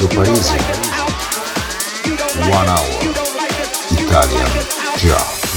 Alessio Parisi. One Hour Italian Job.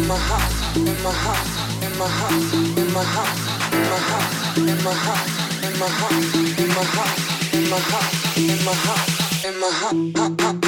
in my house, in my house, in my house, in my house in my heart, in my heart, in my heart, in my heart, in my heart, in my heart.